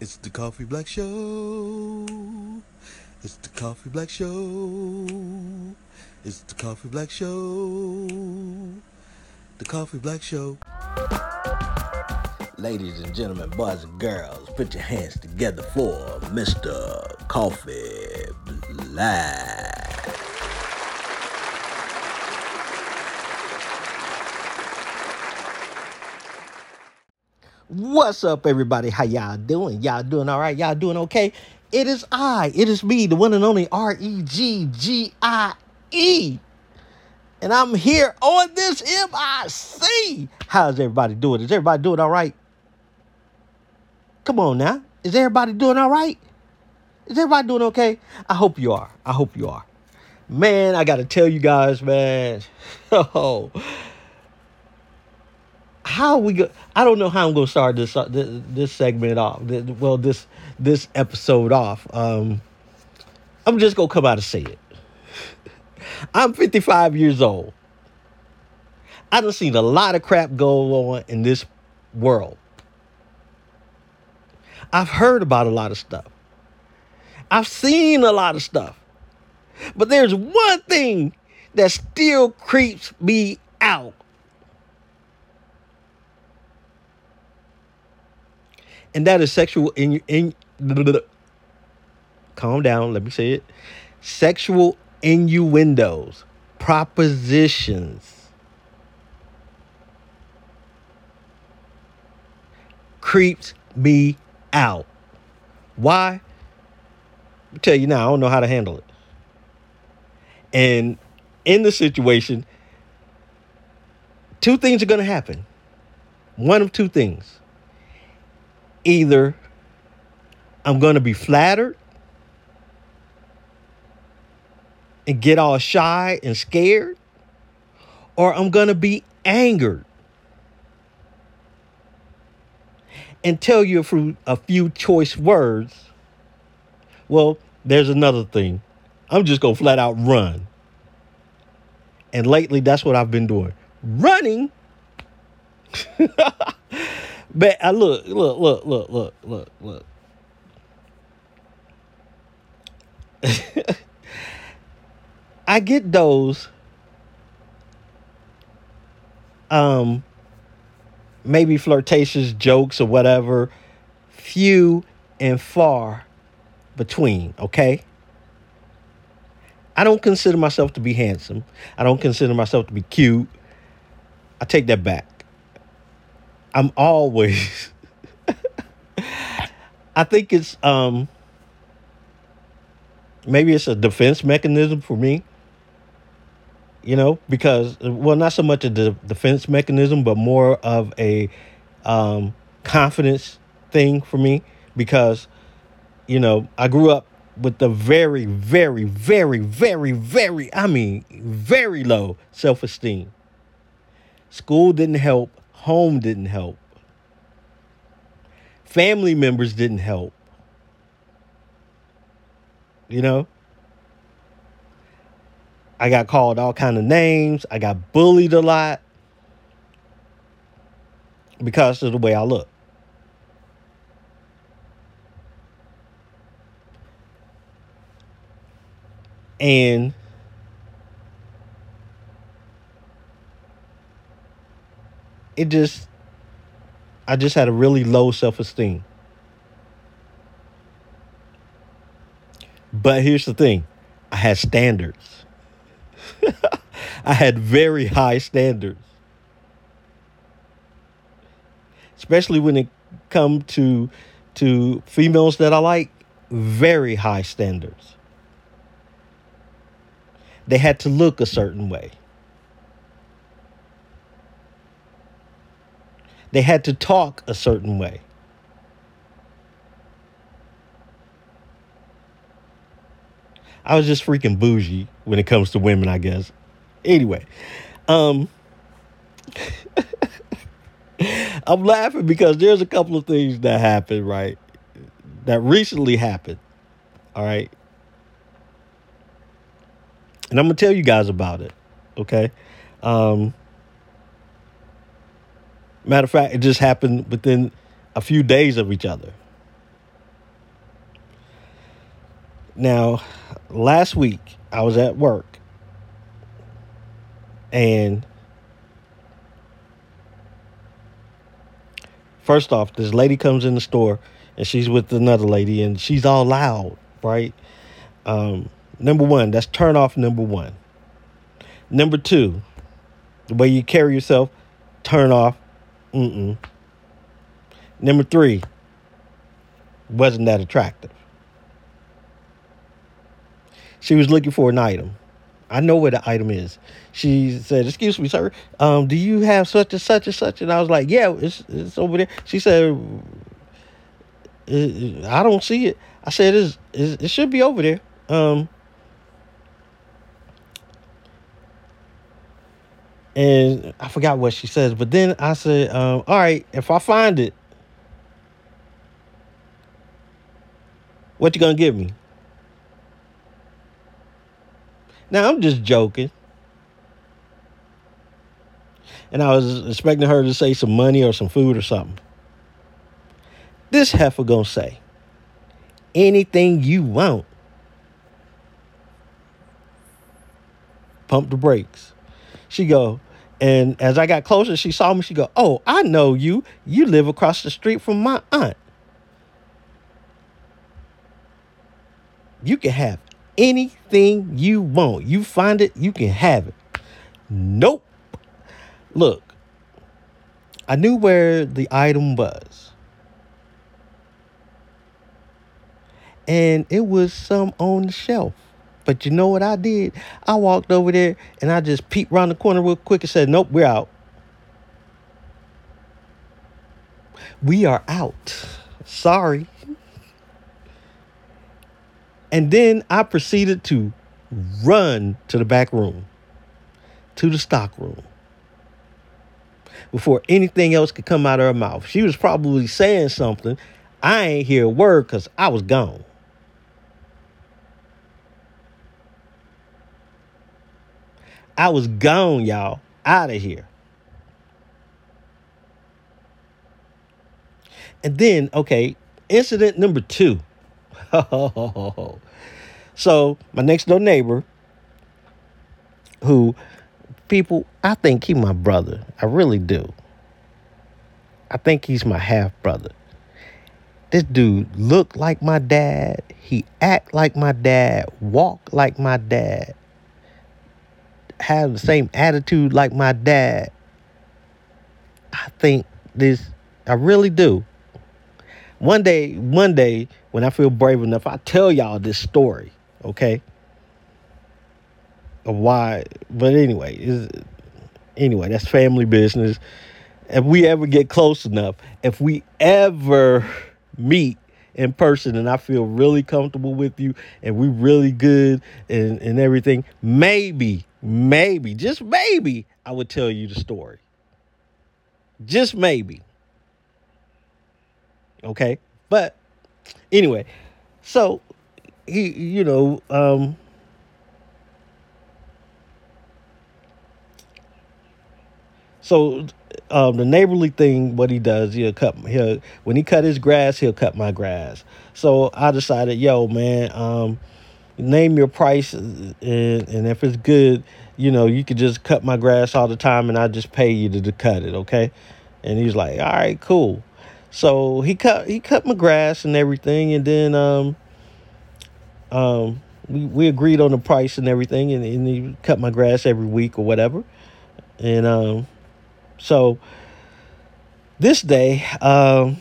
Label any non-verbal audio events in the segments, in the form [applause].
It's the Coffee Black Show. It's the Coffee Black Show. It's the Coffee Black Show. The Coffee Black Show. Ladies and gentlemen, boys and girls, put your hands together for Mr. Coffee Black. What's up, everybody? How y'all doing? Y'all doing all right? Y'all doing okay? It is I. It is me, the one and only R E G G I E. And I'm here on this MIC. How's everybody doing? Is everybody doing all right? Come on now. Is everybody doing all right? Is everybody doing okay? I hope you are. I hope you are. Man, I got to tell you guys, man. [laughs] Oh, how we go? I don't know how I'm to start this uh, this, this segment off. Well, this this episode off. Um, I'm just gonna come out and say it. [laughs] I'm 55 years old. I done seen a lot of crap go on in this world. I've heard about a lot of stuff. I've seen a lot of stuff. But there's one thing that still creeps me out. And that is sexual in in calm down, let me say it. Sexual innuendos, propositions. Creeps me out. Why? I'll tell you now, I don't know how to handle it. And in the situation, two things are going to happen. One of two things. Either I'm going to be flattered and get all shy and scared, or I'm going to be angered and tell you a few, a few choice words. Well, there's another thing. I'm just going to flat out run. And lately, that's what I've been doing running. [laughs] but I look, look, look, look, look, look, look. [laughs] I get those um maybe flirtatious jokes or whatever few and far between, okay? I don't consider myself to be handsome. I don't consider myself to be cute. I take that back. I'm always [laughs] I think it's um maybe it's a defense mechanism for me. You know, because well not so much a de- defense mechanism but more of a um confidence thing for me because you know, I grew up with the very very very very very I mean very low self-esteem. School didn't help, home didn't help. Family members didn't help. You know? I got called all kind of names. I got bullied a lot because of the way I look. And it just I just had a really low self-esteem. But here's the thing. I had standards. [laughs] I had very high standards. Especially when it come to to females that I like, very high standards. They had to look a certain way. They had to talk a certain way. I was just freaking bougie when it comes to women, I guess. Anyway, um [laughs] I'm laughing because there's a couple of things that happened, right? That recently happened. All right. And I'm gonna tell you guys about it. Okay. Um matter of fact, it just happened within a few days of each other. Now, last week I was at work and first off, this lady comes in the store and she's with another lady and she's all loud, right? Um, number one, that's turn off number one. Number two, the way you carry yourself, turn off. Mm-mm. Number three, wasn't that attractive. She was looking for an item. I know where the item is. She said, "Excuse me, sir. Um, do you have such and such and such?" And I was like, "Yeah, it's it's over there." She said, "I don't see it." I said, "It's, it should be over there." Um, and I forgot what she says, but then I said, um, "All right, if I find it, what you gonna give me?" Now I'm just joking. And I was expecting her to say some money or some food or something. This heifer gonna say, anything you want. Pump the brakes. She go, and as I got closer, she saw me. She go, oh, I know you. You live across the street from my aunt. You can have anything you want. You find it, you can have it. Nope. Look, I knew where the item was. And it was some on the shelf. But you know what I did? I walked over there and I just peeped around the corner real quick and said, Nope, we're out. We are out. Sorry. And then I proceeded to run to the back room, to the stock room, before anything else could come out of her mouth. She was probably saying something. I ain't hear a word because I was gone. I was gone, y'all, out of here. And then, okay, incident number two. [laughs] so my next door neighbor, who people, I think he my brother. I really do. I think he's my half brother. This dude look like my dad. He act like my dad. Walk like my dad. Have the same attitude like my dad. I think this. I really do. One day, one day, when I feel brave enough, I tell y'all this story, okay? Why, but anyway, is anyway, that's family business. If we ever get close enough, if we ever meet in person and I feel really comfortable with you and we really good and, and everything, maybe, maybe, just maybe, I would tell you the story. Just maybe. Okay. But anyway, so he, you know, um, so um, the neighborly thing, what he does, he'll cut. He'll when he cut his grass, he'll cut my grass. So I decided, yo, man, um, name your price, and and if it's good, you know, you could just cut my grass all the time, and I just pay you to, to cut it, okay? And he's like, all right, cool. So he cut he cut my grass and everything, and then um um we, we agreed on the price and everything, and, and he cut my grass every week or whatever. And um so this day, um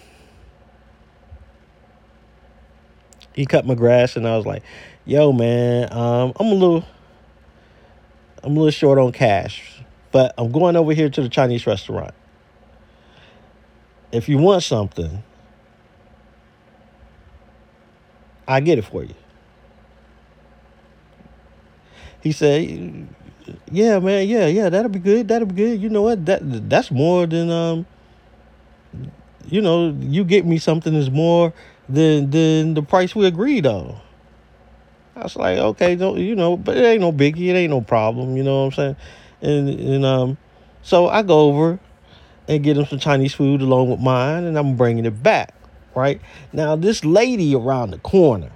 he cut my grass and I was like, yo man, um I'm a little I'm a little short on cash, but I'm going over here to the Chinese restaurant if you want something, I get it for you. He said, "Yeah, man, yeah, yeah, that'll be good. That'll be good. You know what? That that's more than um, you know, you get me something that's more than than the price we agreed on." I was like, okay, don't you know, but it ain't no biggie, it ain't no problem, you know what I'm saying? And and um, so I go over and get him some Chinese food along with mine, and I'm bringing it back. Right now, this lady around the corner.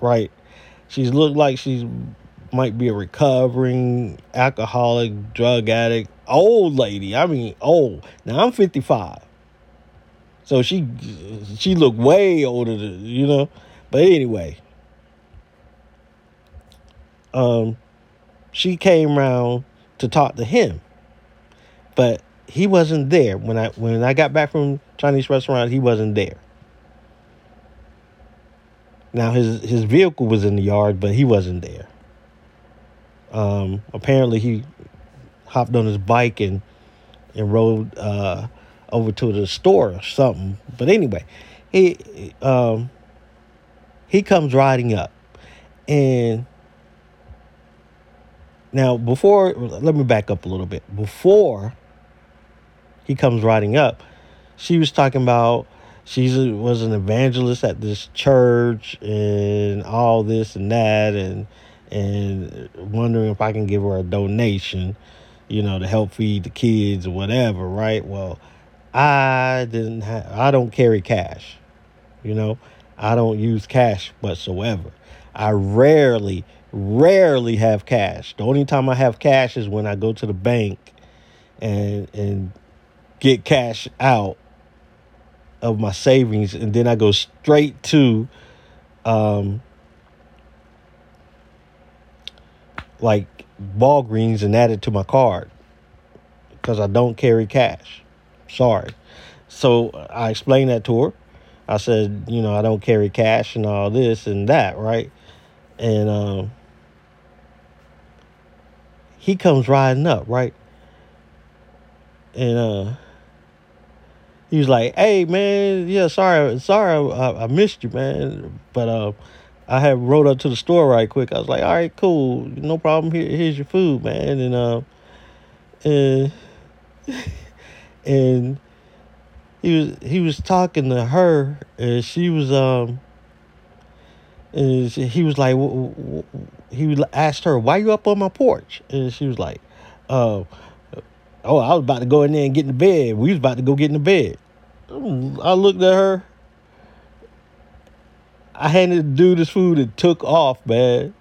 Right, she's looked like she's might be a recovering alcoholic, drug addict, old lady. I mean, old. Now I'm 55. So she she looked way older than, you know. But anyway, um she came around to talk to him. But he wasn't there when I when I got back from Chinese restaurant, he wasn't there. Now his his vehicle was in the yard, but he wasn't there. Um, apparently he hopped on his bike and and rode uh, over to the store or something. But anyway, he um, he comes riding up, and now before let me back up a little bit. Before he comes riding up, she was talking about she was an evangelist at this church and all this and that and and wondering if I can give her a donation, you know, to help feed the kids or whatever, right? Well, I didn't have I don't carry cash. You know, I don't use cash whatsoever. I rarely rarely have cash. The only time I have cash is when I go to the bank and and get cash out of my savings and then I go straight to um like Walgreens and add it to my card because I don't carry cash. Sorry. So I explained that to her. I said, you know, I don't carry cash and all this and that, right? And um, he comes riding up, right? And uh, he was like, "Hey, man, yeah, sorry, sorry, I, I missed you, man, but uh, I had rode up to the store right quick. I was like, all right, cool, no problem. Here, here's your food, man. And uh, and [laughs] and he was he was talking to her, and she was um, and he was like, he asked her, why you up on my porch? And she was like, uh, oh, I was about to go in there and get in the bed. We was about to go get in the bed. I looked at her I handed the dude his food and took off, man.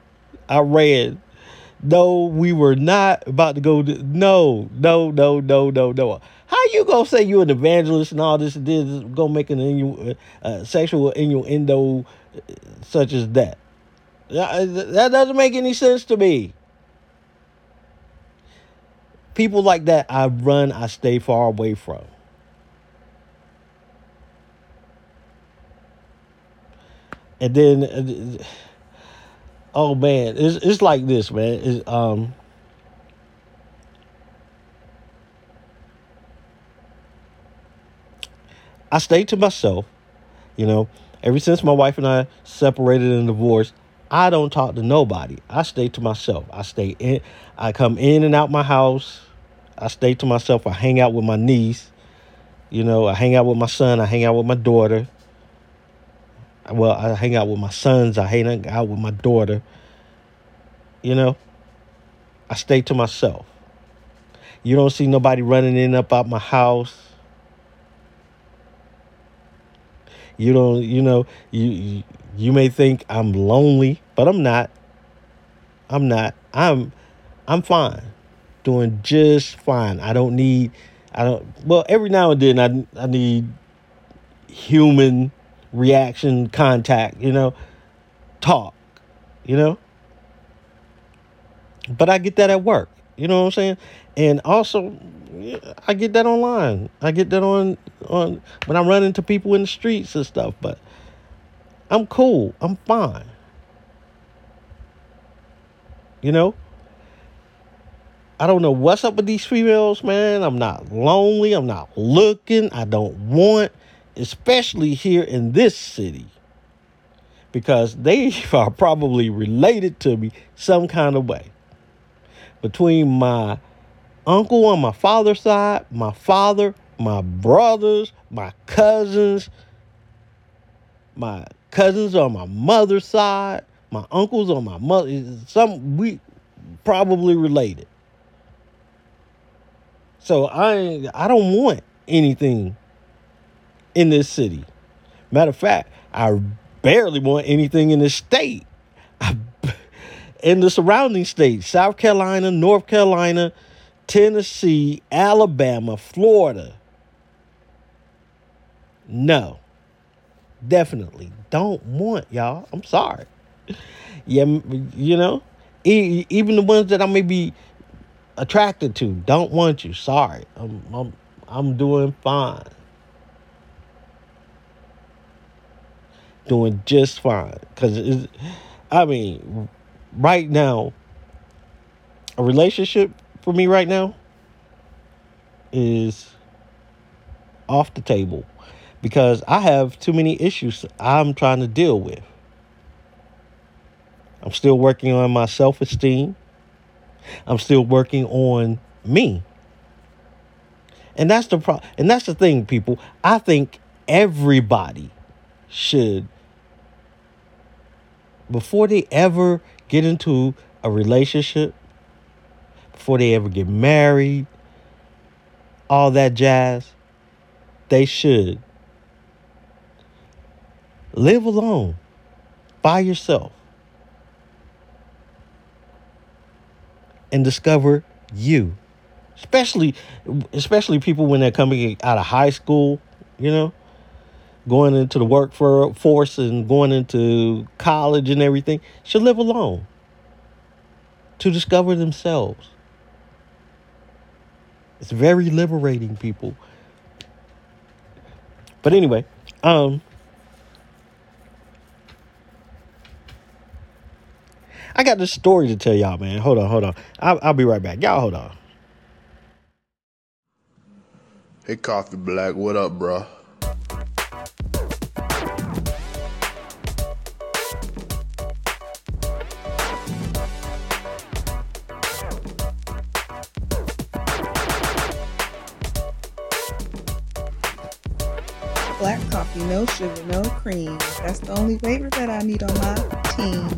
I ran. No, we were not about to go. To, no, no, no, no, no, no. How you gonna say you an evangelist and all this and this gonna make an innu, uh, sexual innuendo uh, such as that? That doesn't make any sense to me. People like that, I run. I stay far away from. and then uh, oh man it's, it's like this man it's, um i stay to myself you know ever since my wife and i separated and divorced i don't talk to nobody i stay to myself i stay in i come in and out my house i stay to myself i hang out with my niece you know i hang out with my son i hang out with my daughter well, I hang out with my sons. I hang out with my daughter. You know, I stay to myself. You don't see nobody running in up out my house. You don't, you know, you you may think I'm lonely, but I'm not. I'm not. I'm I'm fine. Doing just fine. I don't need I don't well, every now and then I I need human reaction, contact, you know, talk, you know. But I get that at work, you know what I'm saying? And also, I get that online. I get that on on when I'm running to people in the streets and stuff. But I'm cool. I'm fine. You know. I don't know what's up with these females, man. I'm not lonely. I'm not looking. I don't want especially here in this city, because they [laughs] are probably related to me some kind of way. Between my uncle on my father's side, my father, my brothers, my cousins, my cousins on my mother's side, my uncles on my mother, some we probably related. So I I don't want anything in this city. Matter of fact, I barely want anything in the state. in the surrounding states South Carolina, North Carolina, Tennessee, Alabama, Florida. No, definitely don't want y'all. I'm sorry. Yeah, you know, even the ones that I may be attracted to don't want you. Sorry, I'm I'm I'm doing fine. Doing just fine because I mean, right now, a relationship for me right now is off the table because I have too many issues I'm trying to deal with. I'm still working on my self esteem. I'm still working on me. And that's the pro- and that's the thing people. I think everybody should before they ever get into a relationship, before they ever get married, all that jazz, they should live alone by yourself and discover you. Especially especially people when they're coming out of high school you know going into the workforce and going into college and everything should live alone to discover themselves it's very liberating people but anyway um I got this story to tell y'all, man. Hold on, hold on. I'll, I'll be right back. Y'all hold on. Hey, Coffee Black, what up, bro? No sugar, no cream. That's the only flavor that I need on my team.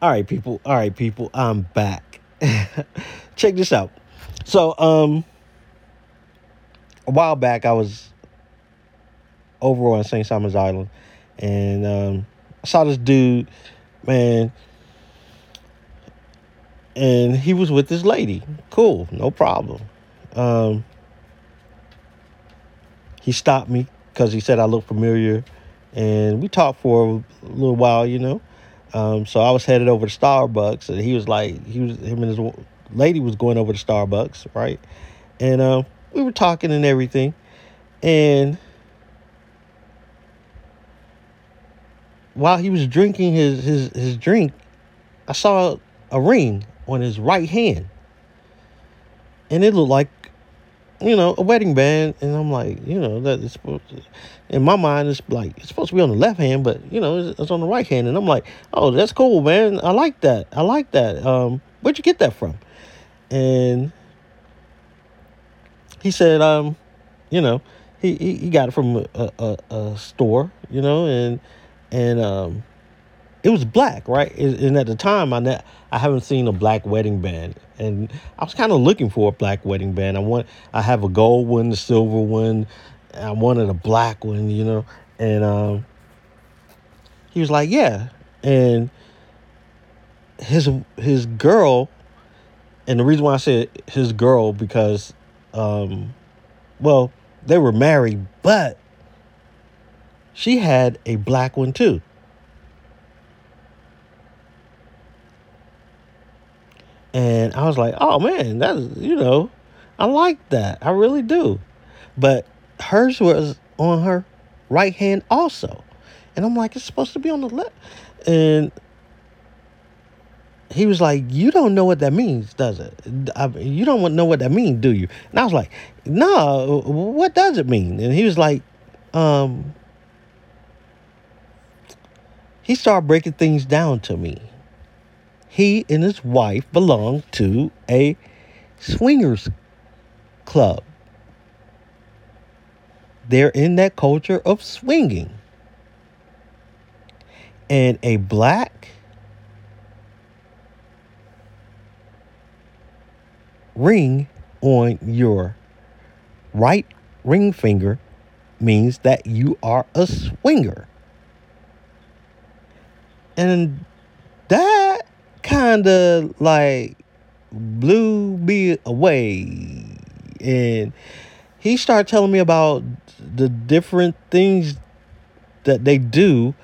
All right, people. All right, people. I'm back. [laughs] Check this out. So, um, a while back, I was over on St. Simon's Island, and um, I saw this dude, man, and he was with this lady. Cool, no problem. Um, he stopped me because he said I looked familiar, and we talked for a little while, you know. Um, so I was headed over to Starbucks, and he was like, he was him and his lady was going over to Starbucks, right? And uh, we were talking and everything, and while he was drinking his his his drink, I saw a ring on his right hand, and it looked like you know, a wedding band, and I'm like, you know, that supposed to, in my mind, it's like it's supposed to be on the left hand, but you know, it's, it's, on the right hand, and I'm like, oh, that's cool, man. I like that. I like that. Um, where'd you get that from? And he said, um, you know, he he, he got it from a, a, a store, you know, and and um, it was black, right? And at the time, I ne- I haven't seen a black wedding band, and I was kind of looking for a black wedding band. I want I have a gold one, the silver one, I wanted a black one, you know. And um, he was like, "Yeah," and his his girl, and the reason why I said his girl because, um, well, they were married, but she had a black one too. And I was like, oh man, that's, you know, I like that. I really do. But hers was on her right hand also. And I'm like, it's supposed to be on the left. And he was like, you don't know what that means, does it? I you don't know what that means, do you? And I was like, no, what does it mean? And he was like, um, he started breaking things down to me he and his wife belong to a swingers club. They're in that culture of swinging. And a black ring on your right ring finger means that you are a swinger. And that kind of like blew me away. And he started telling me about the different things that they do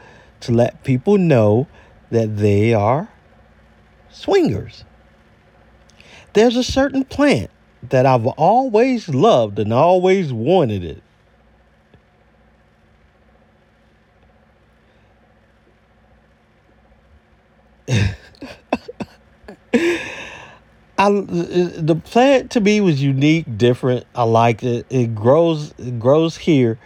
to let people know that they are swingers. There's a certain plant that I've always loved and always wanted it. [laughs] I, uh, the plant to me was unique, different. I like it. It grows. It grows here,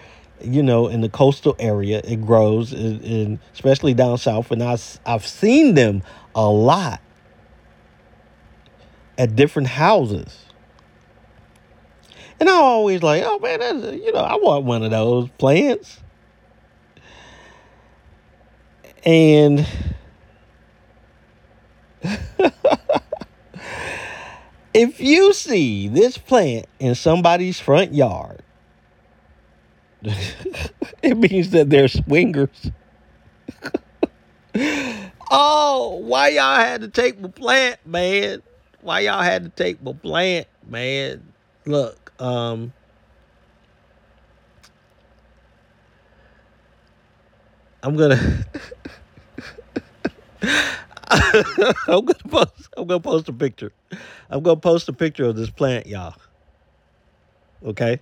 you know, in the coastal area. It grows, in, in especially down south, and I, I've seen them a lot at different houses. And I always like, oh man, that's, uh, you know, I want one of those plants. And [laughs] if you see this plant in somebody's front yard, [laughs] it means that they're swingers. [laughs] oh, why y'all had to take my plant, man? Why y'all had to take my plant, man? Look, um, I'm gonna [laughs] I'm gonna post I'm gonna post a picture. I'm gonna post a picture of this plant, y'all. Okay.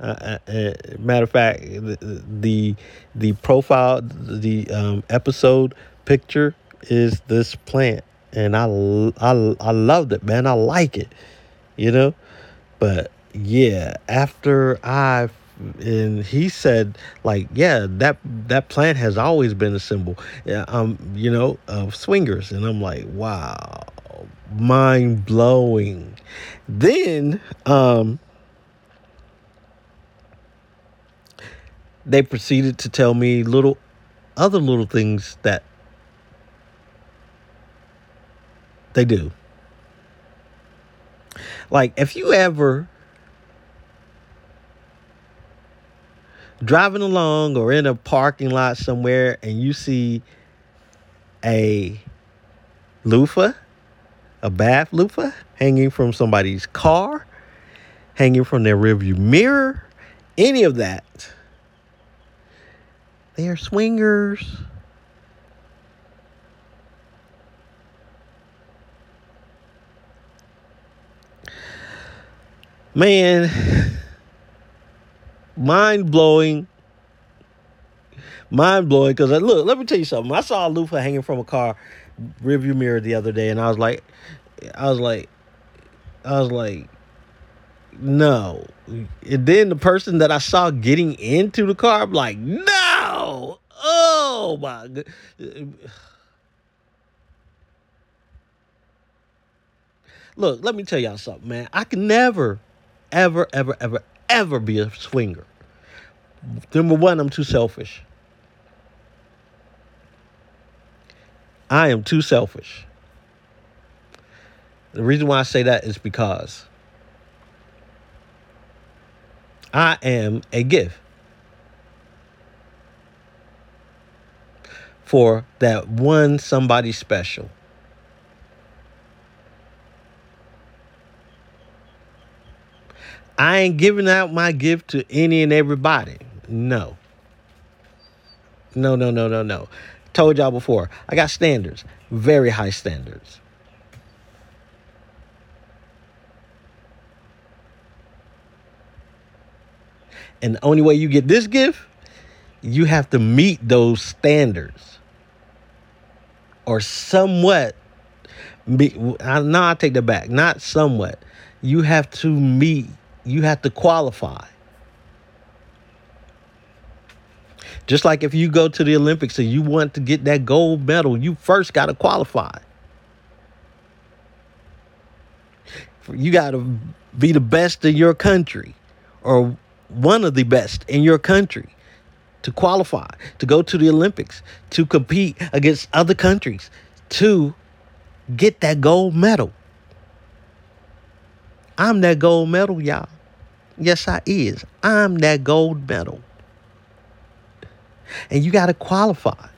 Uh, uh, uh, matter of fact, the the, the profile, the um, episode picture is this plant, and I, I I loved it, man. I like it, you know. But yeah, after I and he said like yeah that that plant has always been a symbol um you know of swingers. And i'm like wow mind blowing then um they proceeded to tell me little other little things that they do. Like if you ever driving along or in a parking lot somewhere and you see a loofah, a bath loofah hanging from somebody's car, hanging from their rearview mirror, any of that, they are swingers. Man, mind blowing. Mind blowing because uh, look, let me tell you something. I saw a loofah hanging from a car rearview mirror the other day, and I was like, I was like, I was like, no. And then the person that I saw getting into the car, I'm like, no. Oh my god. [sighs] Look, let me tell y'all something, man. I can never, ever, ever, ever, ever be a swinger. Number one, I'm too selfish. I am too selfish. The reason why I say that is because I am a gift for that one somebody special. I ain't giving out my gift to any and everybody. No. No, no, no, no, no. Told y'all before, I got standards, very high standards. And the only way you get this gift, you have to meet those standards or somewhat. Be, now I take that back. Not somewhat. You have to meet you have to qualify. Just like if you go to the Olympics and you want to get that gold medal, you first got to qualify. You got to be the best in your country or one of the best in your country to qualify, to go to the Olympics, to compete against other countries, to get that gold medal. I'm that gold medal, y'all. Yes, I is. I'm that gold medal. And you got to qualify.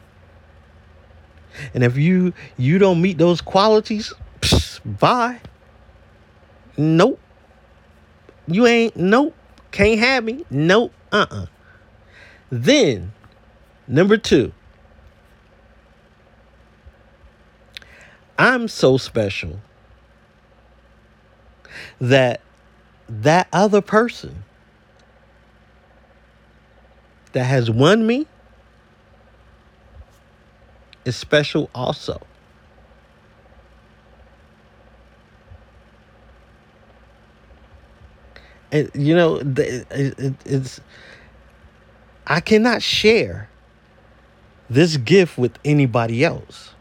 And if you you don't meet those qualities, psh, bye. Nope. You ain't nope. Can't have me. Nope. Uh-uh. Then number 2. I'm so special that that other person that has won me is special also. And you know, it's I cannot share this gift with anybody else.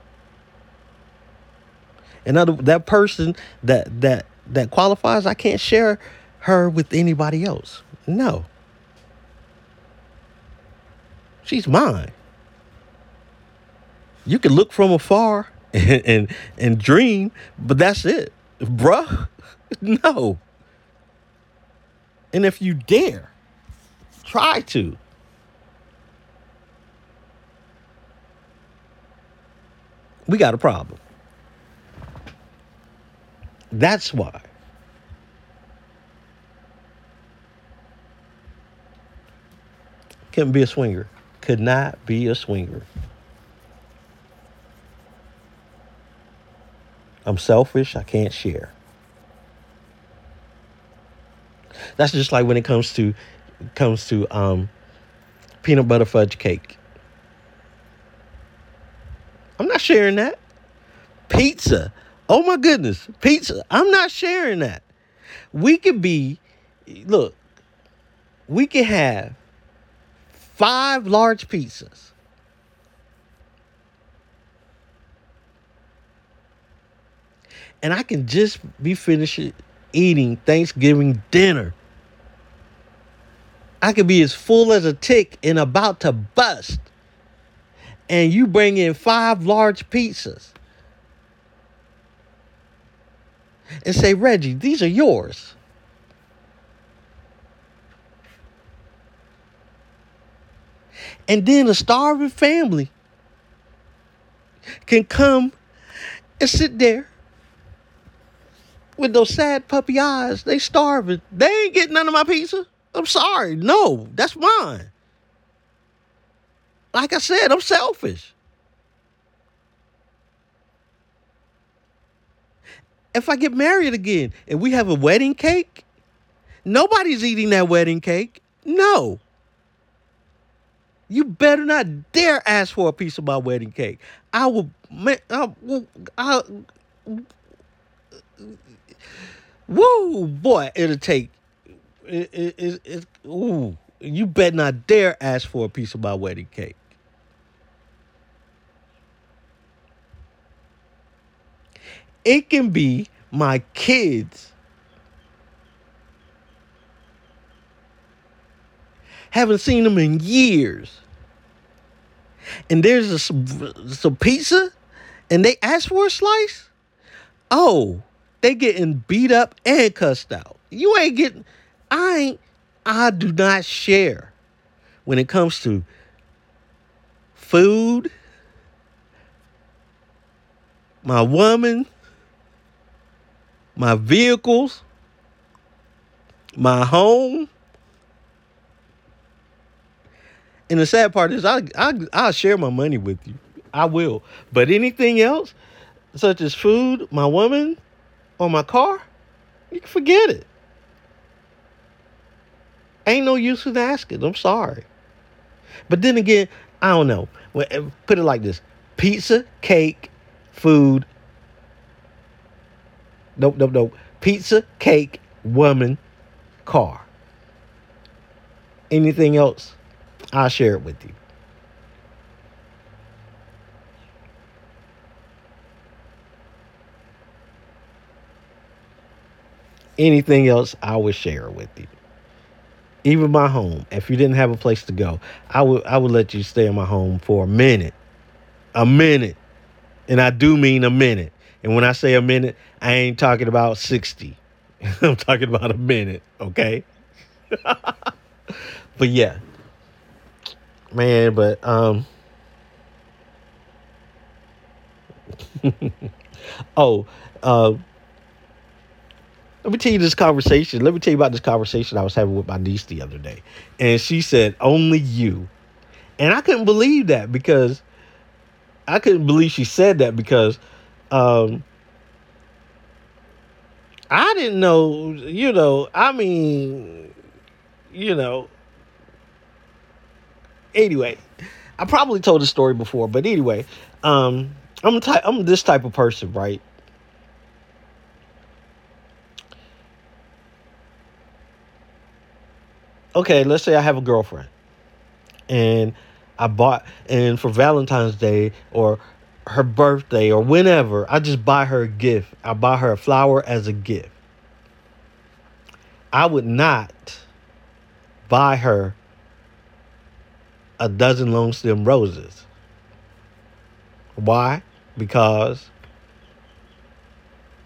Another that person that that that qualifies, I can't share her with anybody else. No. She's mine. You can look from afar and and, and dream, but that's it. Bruh. [laughs] No. And if you dare, try to. We got a problem. That's why. Couldn't be a swinger. Could not be a swinger. I'm selfish. I can't share. That's just like when it comes to comes to um, peanut butter fudge cake. I'm not sharing that. Pizza. Oh my goodness. Pizza. I'm not sharing that. We could be look, we could have five large pizzas. And I can just be finished eating Thanksgiving dinner. I could be as full as a tick and about to bust. And you bring in five large pizzas. And say, Reggie, these are yours. And then a starving family can come and sit there with those sad puppy eyes. They starving. They ain't getting none of my pizza. I'm sorry. No, that's mine. Like I said, I'm selfish. If I get married again and we have a wedding cake, nobody's eating that wedding cake. No. You better not dare ask for a piece of my wedding cake. I will, man, I I, woo, boy, it'll take, it, it, it, it, ooh, you better not dare ask for a piece of my wedding cake. It can be my kids Haven't seen them in years. And there's a, some, pizza and they ask for a slice. Oh, they getting beat up and cussed out. You ain't getting, I ain't, I do not share when it comes to food, my woman, my vehicles, my home. And the sad part is, I I I'll share my money with you. I will. But anything else, such as food, my woman, or my car, you can forget it. Ain't no use in asking. I'm sorry. But then again, I don't know. Eh, put it like this: pizza, cake, food. Nope, nope, nope. Pizza, cake, woman, car. Anything else? I'll share it with you. Anything else, I would share it with you. Even my home. If you didn't have a place to go, I would I would let you stay in my home for a minute. A minute. And I do mean a minute. And when I say a minute, I ain't talking about 60. [laughs] I'm talking about a minute, okay? [laughs] but yeah. Man, but um [laughs] oh, uh let me tell you this conversation. Let me tell you about this conversation I was having with my niece the other day. And she said, Only you. And I couldn't believe that because I couldn't believe she said that because um I didn't know, you know, I mean, you know. Anyway, I probably told the story before, but anyway, um I'm type I'm this type of person, right? Okay, let's say I have a girlfriend and I bought and for Valentine's Day or her birthday or whenever, I just buy her a gift. I buy her a flower as a gift. I would not buy her a dozen long stem roses. Why? Because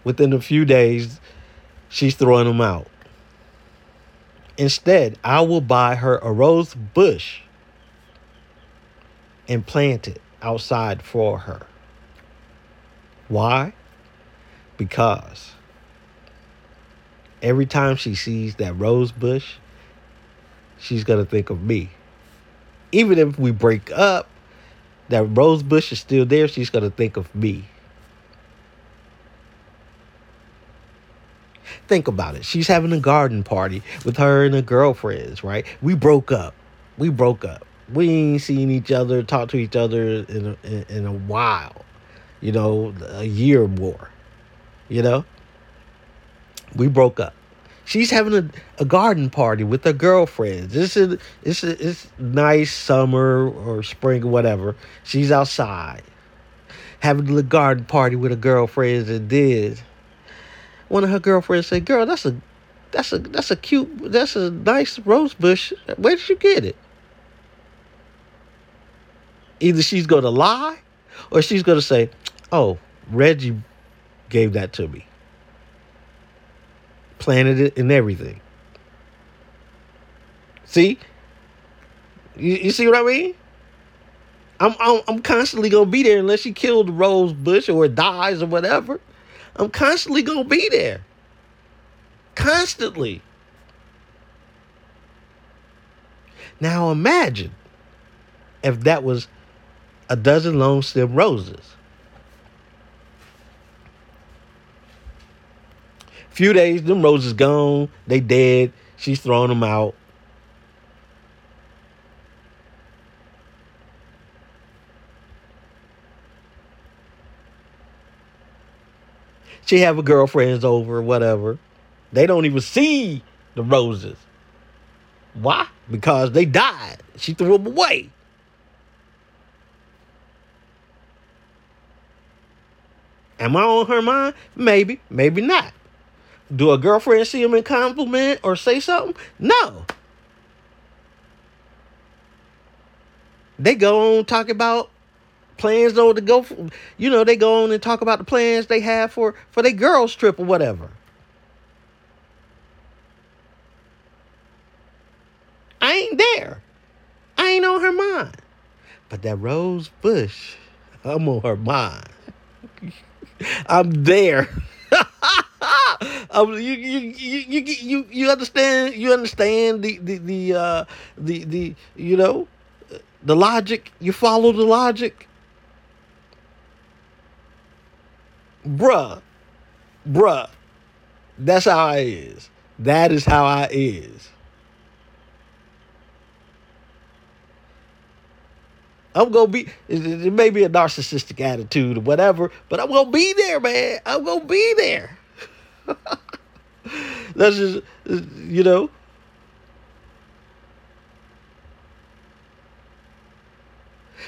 within a few days, she's throwing them out. Instead, I will buy her a rose bush and plant it outside for her. Why? Because every time she sees that rose bush, she's going to think of me. Even if we break up, that rose bush is still there, she's going to think of me. Think about it. She's having a garden party with her and her girlfriends, right? We broke up. We broke up. We ain't seen each other, talked to each other in a, in, in a while, you know, a year or more, you know? We broke up. She's having a, a garden party with her girlfriends. This is it's it's nice summer or spring or whatever. She's outside having a garden party with her girlfriends and did one of her girlfriends said, "Girl, that's a that's a that's a cute that's a nice rose bush. Where did you get it?" Either she's going to lie or she's going to say, "Oh, Reggie gave that to me." Planted it and everything. See? You, you see what I mean? I'm, I'm I'm constantly gonna be there unless she killed rose bush or dies or whatever. I'm constantly gonna be there. Constantly. Now imagine if that was a dozen long stem roses. Few days, them roses gone. They dead. She's throwing them out. She have her girlfriends over, whatever. They don't even see the roses. Why? Because they died. She threw them away. Am I on her mind? Maybe, maybe not. Do a girlfriend see him and compliment or say something? No. They go on talk about plans though to go for, you know they go on and talk about the plans they have for for their girls trip or whatever. I ain't there. I ain't on her mind. But that rose bush i'm on her mind. [laughs] I'm there [laughs] you, you, you, you, you understand you understand the the the uh the the you know the logic you follow the logic bruh, bruh, that's how I is. That is how I is. I'm gonna be. It may be a narcissistic attitude or whatever, but I'm gonna be there, man. I'm gonna be there. [laughs] That's just, you know.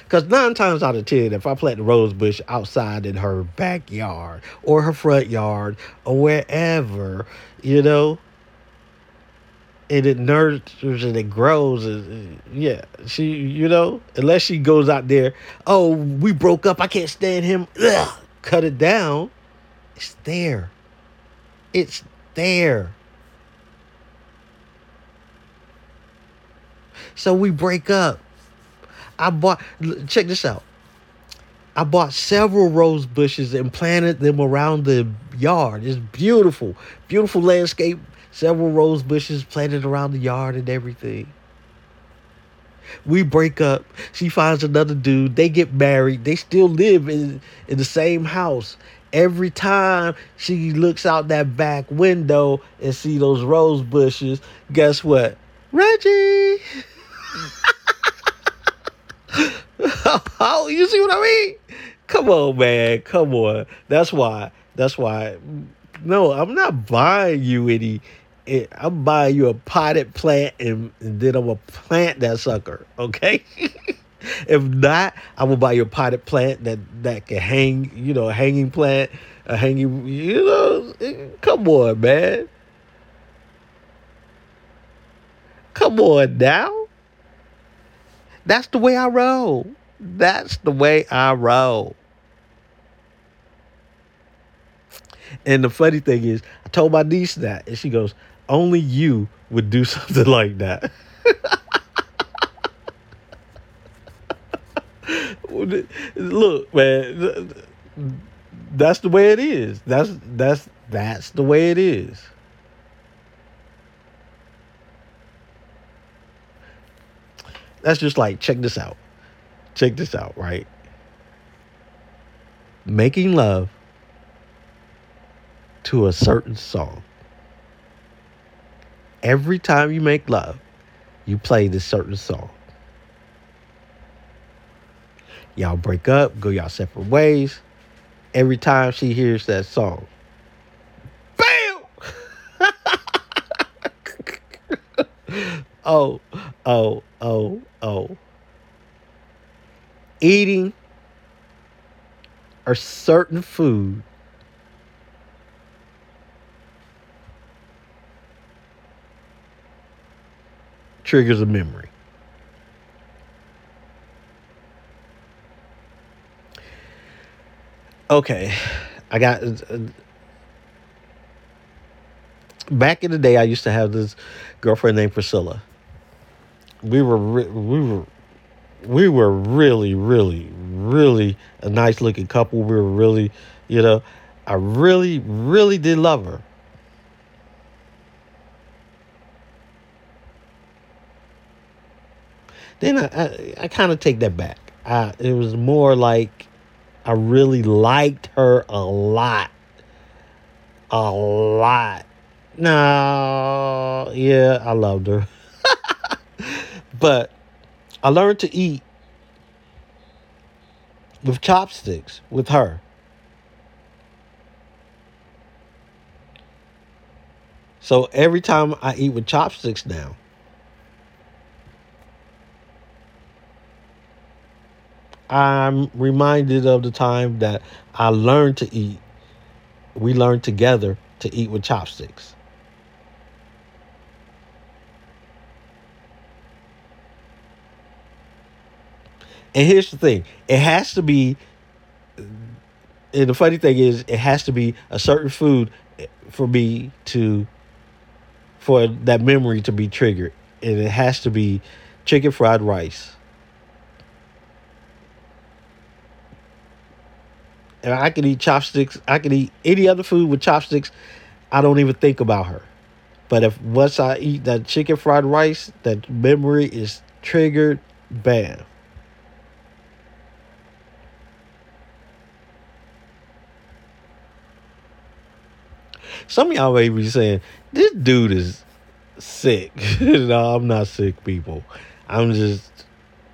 Because nine times out of ten, if I plant the rose bush outside in her backyard or her front yard or wherever, you know, and it nurtures and it grows, and, yeah, she, you know, unless she goes out there, oh, we broke up, I can't stand him, Ugh, cut it down. It's there. It's there. So we break up. I bought, check this out. I bought several rose bushes and planted them around the yard. It's beautiful, beautiful landscape. Several rose bushes planted around the yard and everything. We break up. She finds another dude. They get married. They still live in, in the same house. Every time she looks out that back window and see those rose bushes, guess what? Reggie. [laughs] oh, you see what I mean? Come on, man. Come on. That's why. That's why. No, I'm not buying you any. eh, I'm buying you a potted plant and, and then I'm gonna plant that sucker. Okay. [laughs] [laughs] if not, I will buy you a potted plant that that can hang. You know, a hanging plant, a hanging. You know, come on, man. Come on now. That's the way I roll. That's the way I roll. And the funny thing is, I told my niece that, and she goes, "Only you would do [laughs] something like that." [laughs] Look, man, that's the way it is. That's that's that's the way it is. That's just like check this out. Check this out, right? Making love to a certain song. Every time you make love, you play this certain song. Y'all break up, go y'all separate ways. Every time she hears that song, bam! [laughs] oh, oh, oh, oh. Eating a certain food triggers a memory. Okay, I got. uh, Back in the day, I used to have this girlfriend named Priscilla. We were re- we were we were really, really, really a nice looking couple. We were really, you know, I really, really did love her. Then I, I, I kind of take that back. I, it was more like I really liked her a lot. A lot. No, yeah, I loved her. [laughs] but I learned to eat with chopsticks with her. So every time I eat with chopsticks now, I'm reminded of the time that I learned to eat. We learned together to eat with chopsticks. And here's the thing it has to be, and the funny thing is, it has to be a certain food for me to, for that memory to be triggered. And it has to be chicken fried rice. And I can eat chopsticks. I can eat any other food with chopsticks. I don't even think about her. But if once I eat that chicken fried rice, that memory is triggered, bam. Some of y'all may be saying, this dude is sick. [laughs] no, I'm not sick, people. I'm just,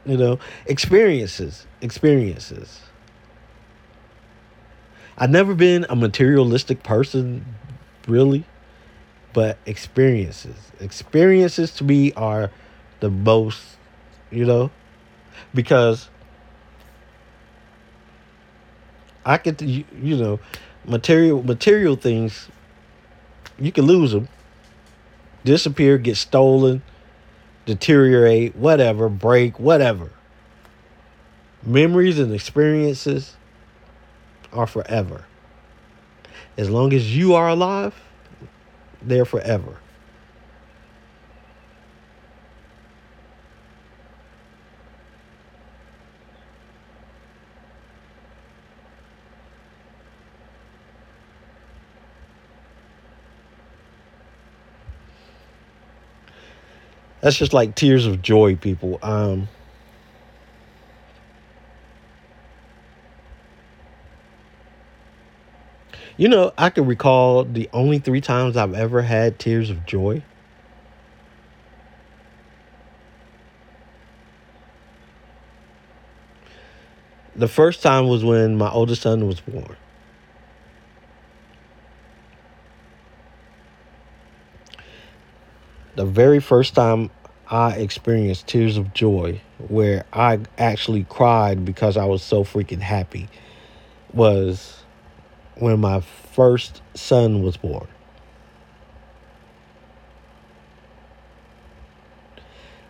you know, experiences. Experiences. I've never been a materialistic person, really, but experiences. Experiences to me are the most, you know, because I could, you, you know, material material things, you can lose them, disappear, get stolen, deteriorate, whatever, break, whatever. Memories and experiences are forever. As long as you are alive, there forever. That's just like tears of joy, people. Um, you know, I can recall the only three times I've ever had tears of joy. The first time was when my oldest son was born. the very first time I experienced tears of joy, where I actually cried because I was so freaking happy, was when my first son was born.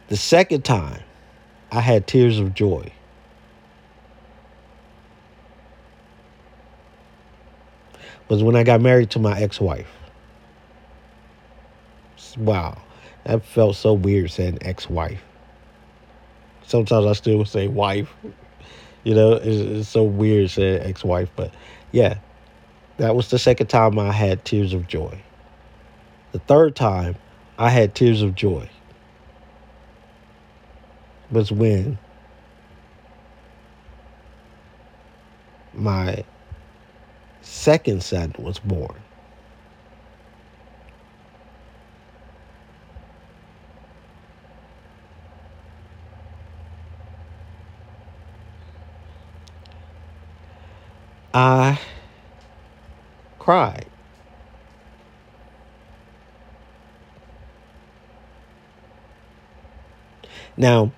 The second time I had tears of joy was when I got married to my ex wife. Wow. That felt so weird saying ex-wife. Sometimes I still say wife. You know, it's, it's so weird saying ex-wife, but yeah, that was the second time I had tears of joy. The third time I had tears of joy was when my second son was born. I cried. Now,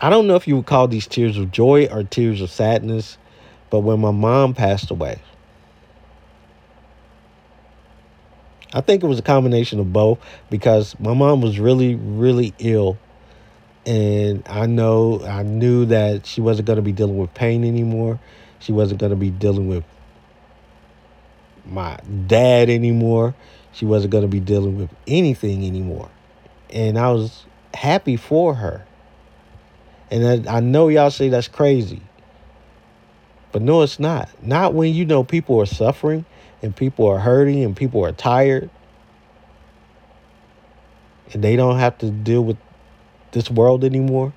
I don't know if you would call these tears of joy or tears of sadness, but when my mom passed away, I think it was a combination of both because my mom was really, really ill and I know I knew that she wasn't going to be dealing with pain anymore. She wasn't going to be dealing with my dad anymore. She wasn't going to be dealing with anything anymore. And I was happy for her. And I, I know y'all say that's crazy. But no, it's not. Not when you know people are suffering and people are hurting and people are tired. And they don't have to deal with this world anymore.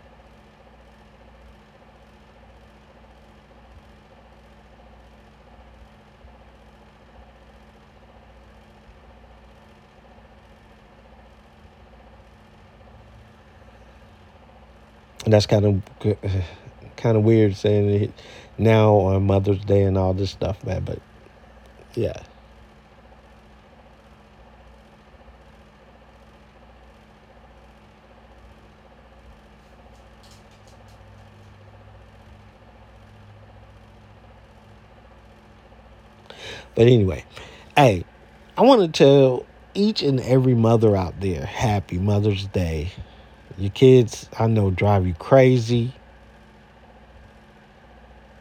And that's kind of [sighs] kind of weird saying it now on Mother's Day and all this stuff, man. But yeah. But anyway, hey, I want to tell each and every mother out there happy Mother's Day. Your kids, I know, drive you crazy,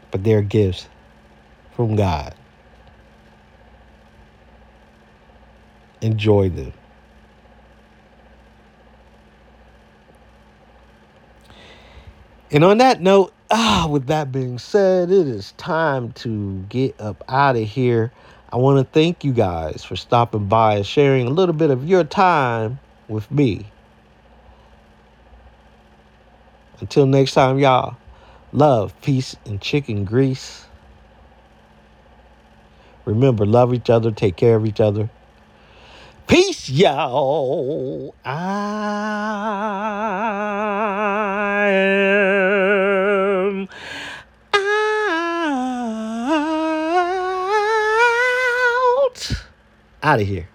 but they're gifts from God. Enjoy them. And on that note, ah, with that being said, it is time to get up out of here. I want to thank you guys for stopping by and sharing a little bit of your time with me. Until next time, y'all, love, peace, and chicken grease. Remember, love each other, take care of each other. Peace, y'all. I out. Of here.